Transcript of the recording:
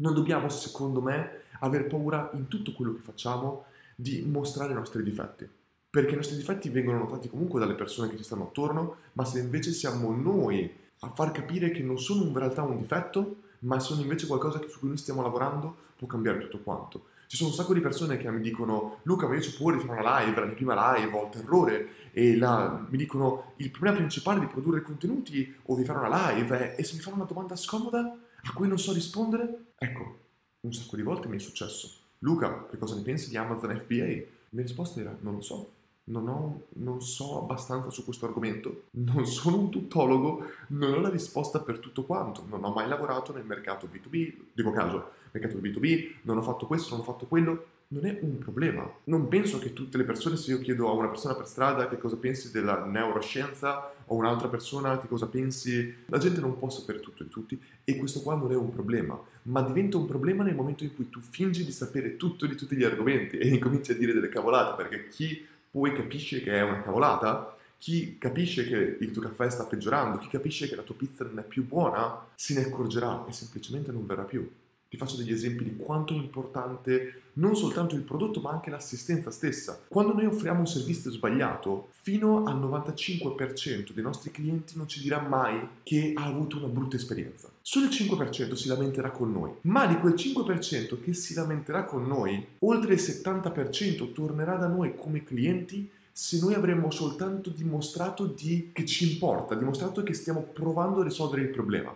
Non dobbiamo, secondo me, aver paura in tutto quello che facciamo di mostrare i nostri difetti. Perché i nostri difetti vengono notati comunque dalle persone che ci stanno attorno, ma se invece siamo noi a far capire che non sono in realtà un difetto, ma sono invece qualcosa su cui noi stiamo lavorando, può cambiare tutto quanto. Ci sono un sacco di persone che mi dicono Luca ma io ci può fare una live, la mia prima live, ho il terrore e la, mi dicono il problema principale di produrre contenuti o di fare una live è e se mi fanno una domanda scomoda a cui non so rispondere? Ecco, un sacco di volte mi è successo. Luca, che cosa ne pensi di Amazon FBA? La mia risposta era non lo so, non, ho, non, so abbastanza su questo argomento, non sono un tuttologo, non ho la risposta per tutto quanto, non ho mai lavorato nel mercato B2B, dico caso, mercato B2B, non ho fatto questo, non ho fatto quello, non è un problema. Non penso che tutte le persone, se io chiedo a una persona per strada che cosa pensi della neuroscienza o un'altra persona che cosa pensi, la gente non può sapere tutto di tutti e questo qua non è un problema, ma diventa un problema nel momento in cui tu fingi di sapere tutto di tutti gli argomenti e incominci a dire delle cavolate perché chi poi capisce che è una cavolata, chi capisce che il tuo caffè sta peggiorando, chi capisce che la tua pizza non è più buona, se ne accorgerà e semplicemente non verrà più. Ti faccio degli esempi di quanto è importante non soltanto il prodotto ma anche l'assistenza stessa. Quando noi offriamo un servizio sbagliato, fino al 95% dei nostri clienti non ci dirà mai che ha avuto una brutta esperienza. Solo il 5% si lamenterà con noi, ma di quel 5% che si lamenterà con noi, oltre il 70% tornerà da noi come clienti se noi avremmo soltanto dimostrato di, che ci importa, dimostrato che stiamo provando a risolvere il problema.